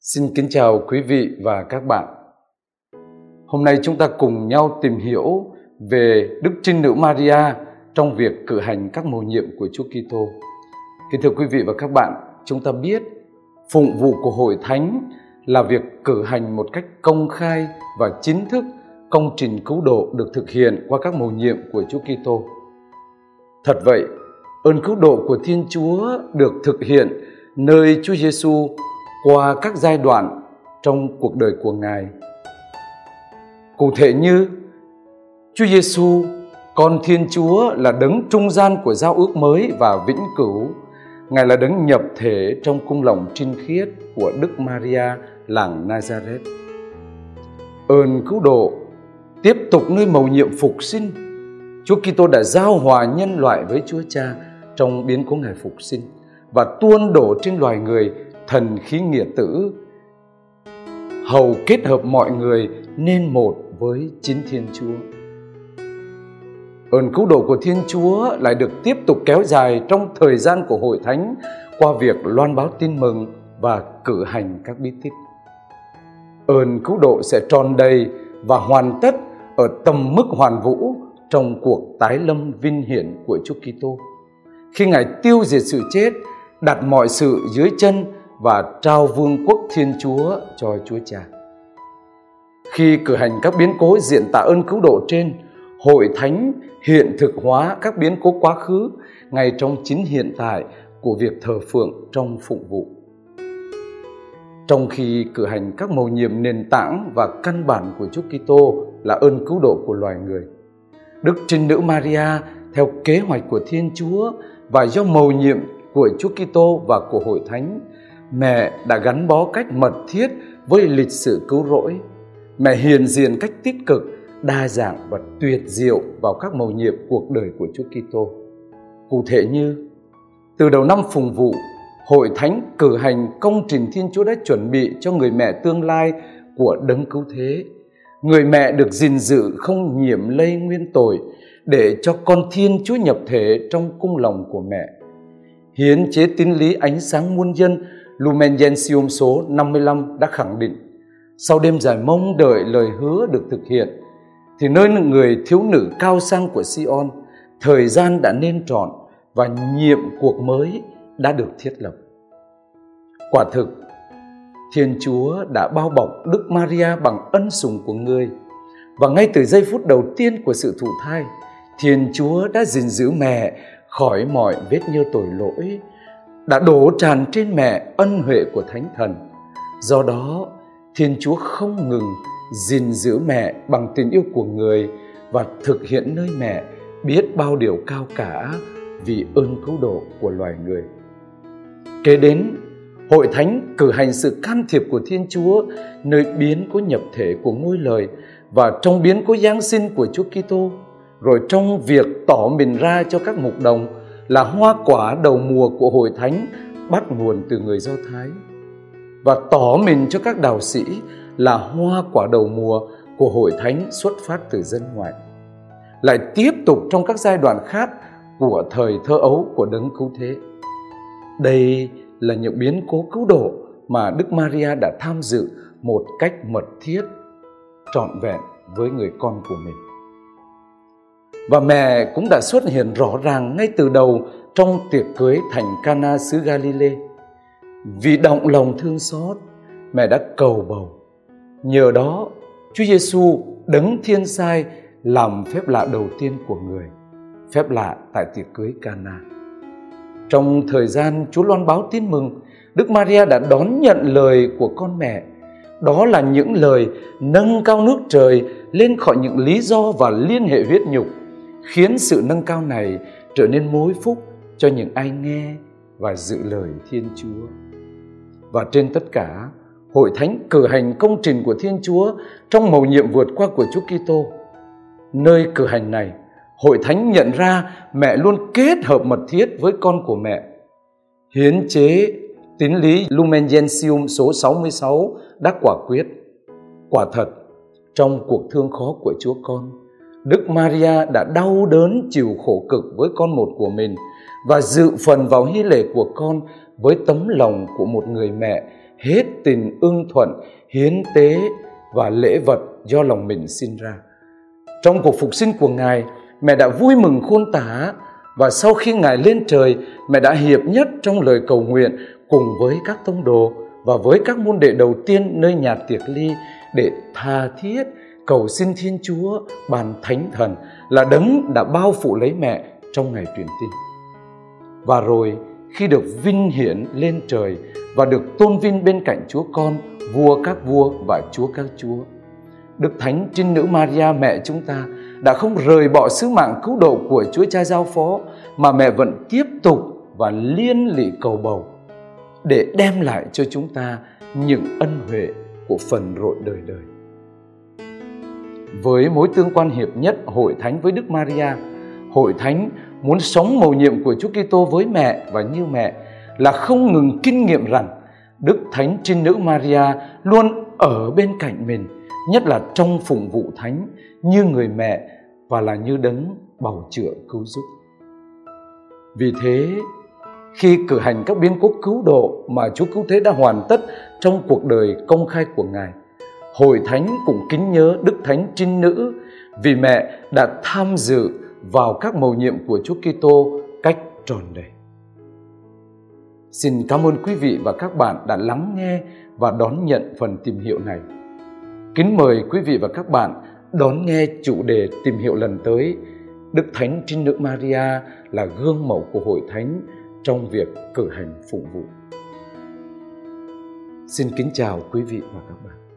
Xin kính chào quý vị và các bạn. Hôm nay chúng ta cùng nhau tìm hiểu về Đức Trinh Nữ Maria trong việc cử hành các mầu nhiệm của Chúa Kitô. Kính thưa quý vị và các bạn, chúng ta biết phụng vụ của Hội Thánh là việc cử hành một cách công khai và chính thức công trình cứu độ được thực hiện qua các mầu nhiệm của Chúa Kitô. Thật vậy, ơn cứu độ của Thiên Chúa được thực hiện nơi Chúa Giêsu qua các giai đoạn trong cuộc đời của Ngài. Cụ thể như Chúa Giêsu, con Thiên Chúa là đấng trung gian của giao ước mới và vĩnh cửu. Ngài là đấng nhập thể trong cung lòng trinh khiết của Đức Maria làng Nazareth. Ơn cứu độ tiếp tục nơi mầu nhiệm phục sinh. Chúa Kitô đã giao hòa nhân loại với Chúa Cha trong biến cố Ngài phục sinh và tuôn đổ trên loài người thần khí nghĩa tử hầu kết hợp mọi người nên một với chính Thiên Chúa. Ơn cứu độ của Thiên Chúa lại được tiếp tục kéo dài trong thời gian của Hội Thánh qua việc loan báo tin mừng và cử hành các bí tích. Ơn cứu độ sẽ tròn đầy và hoàn tất ở tầm mức hoàn vũ trong cuộc tái lâm vinh hiển của Chúa Kitô. Khi Ngài tiêu diệt sự chết, đặt mọi sự dưới chân và trao vương quốc Thiên Chúa cho Chúa Cha. Khi cử hành các biến cố diện tạ ơn cứu độ trên, hội thánh hiện thực hóa các biến cố quá khứ ngay trong chính hiện tại của việc thờ phượng trong phụng vụ. Trong khi cử hành các mầu nhiệm nền tảng và căn bản của Chúa Kitô là ơn cứu độ của loài người, Đức Trinh Nữ Maria theo kế hoạch của Thiên Chúa và do mầu nhiệm của Chúa Kitô và của Hội Thánh mẹ đã gắn bó cách mật thiết với lịch sử cứu rỗi. Mẹ hiền diện cách tích cực, đa dạng và tuyệt diệu vào các mầu nhiệm cuộc đời của Chúa Kitô. Cụ thể như từ đầu năm phùng vụ, Hội Thánh cử hành công trình Thiên Chúa đã chuẩn bị cho người mẹ tương lai của đấng cứu thế. Người mẹ được gìn giữ không nhiễm lây nguyên tội để cho con Thiên Chúa nhập thể trong cung lòng của mẹ. Hiến chế tín lý ánh sáng muôn dân Lumen Gentium số 55 đã khẳng định sau đêm dài mong đợi lời hứa được thực hiện thì nơi người thiếu nữ cao sang của Sion thời gian đã nên trọn và nhiệm cuộc mới đã được thiết lập. Quả thực, Thiên Chúa đã bao bọc Đức Maria bằng ân sủng của người và ngay từ giây phút đầu tiên của sự thụ thai, Thiên Chúa đã gìn giữ mẹ khỏi mọi vết nhơ tội lỗi đã đổ tràn trên mẹ ân huệ của thánh thần. Do đó, thiên chúa không ngừng gìn giữ mẹ bằng tình yêu của người và thực hiện nơi mẹ biết bao điều cao cả vì ơn cứu độ của loài người. Kế đến, hội thánh cử hành sự can thiệp của thiên chúa nơi biến cố nhập thể của ngôi lời và trong biến cố giáng sinh của chúa kitô. Rồi trong việc tỏ mình ra cho các mục đồng là hoa quả đầu mùa của hội thánh bắt nguồn từ người Do Thái và tỏ mình cho các đạo sĩ là hoa quả đầu mùa của hội thánh xuất phát từ dân ngoại. Lại tiếp tục trong các giai đoạn khác của thời thơ ấu của đấng cứu thế. Đây là những biến cố cứu độ mà Đức Maria đã tham dự một cách mật thiết, trọn vẹn với người con của mình. Và mẹ cũng đã xuất hiện rõ ràng ngay từ đầu trong tiệc cưới thành Cana xứ Galilee. Vì động lòng thương xót, mẹ đã cầu bầu. Nhờ đó, Chúa Giêsu đấng thiên sai làm phép lạ đầu tiên của người, phép lạ tại tiệc cưới Cana. Trong thời gian Chúa loan báo tin mừng, Đức Maria đã đón nhận lời của con mẹ. Đó là những lời nâng cao nước trời lên khỏi những lý do và liên hệ huyết nhục khiến sự nâng cao này trở nên mối phúc cho những ai nghe và dự lời Thiên Chúa. Và trên tất cả, Hội Thánh cử hành công trình của Thiên Chúa trong mầu nhiệm vượt qua của Chúa Kitô. Nơi cử hành này, Hội Thánh nhận ra mẹ luôn kết hợp mật thiết với con của mẹ. Hiến chế tín lý Lumen Gentium số 66 đã quả quyết. Quả thật, trong cuộc thương khó của Chúa Con, Đức Maria đã đau đớn chịu khổ cực với con một của mình và dự phần vào hy lễ của con với tấm lòng của một người mẹ hết tình ưng thuận, hiến tế và lễ vật do lòng mình sinh ra. Trong cuộc phục sinh của Ngài, mẹ đã vui mừng khôn tả và sau khi Ngài lên trời, mẹ đã hiệp nhất trong lời cầu nguyện cùng với các tông đồ và với các môn đệ đầu tiên nơi nhà tiệc ly để tha thiết cầu xin Thiên Chúa bàn thánh thần là đấng đã bao phủ lấy mẹ trong ngày truyền tin. Và rồi khi được vinh hiển lên trời và được tôn vinh bên cạnh Chúa Con, vua các vua và Chúa các chúa. Đức Thánh Trinh Nữ Maria mẹ chúng ta đã không rời bỏ sứ mạng cứu độ của Chúa Cha giao phó mà mẹ vẫn tiếp tục và liên lỉ cầu bầu để đem lại cho chúng ta những ân huệ của phần rội đời đời. Với mối tương quan hiệp nhất hội thánh với Đức Maria, hội thánh muốn sống mầu nhiệm của Chúa Kitô với mẹ và như mẹ là không ngừng kinh nghiệm rằng Đức Thánh Trinh Nữ Maria luôn ở bên cạnh mình, nhất là trong phụng vụ thánh như người mẹ và là như đấng bảo chữa cứu giúp. Vì thế, khi cử hành các biến cố cứu độ mà Chúa Cứu Thế đã hoàn tất trong cuộc đời công khai của Ngài, Hội Thánh cũng kính nhớ Đức Thánh Trinh Nữ vì mẹ đã tham dự vào các mầu nhiệm của Chúa Kitô cách tròn đầy. Xin cảm ơn quý vị và các bạn đã lắng nghe và đón nhận phần tìm hiểu này. Kính mời quý vị và các bạn đón nghe chủ đề tìm hiểu lần tới Đức Thánh Trinh Nữ Maria là gương mẫu của Hội Thánh trong việc cử hành phụng vụ. Xin kính chào quý vị và các bạn.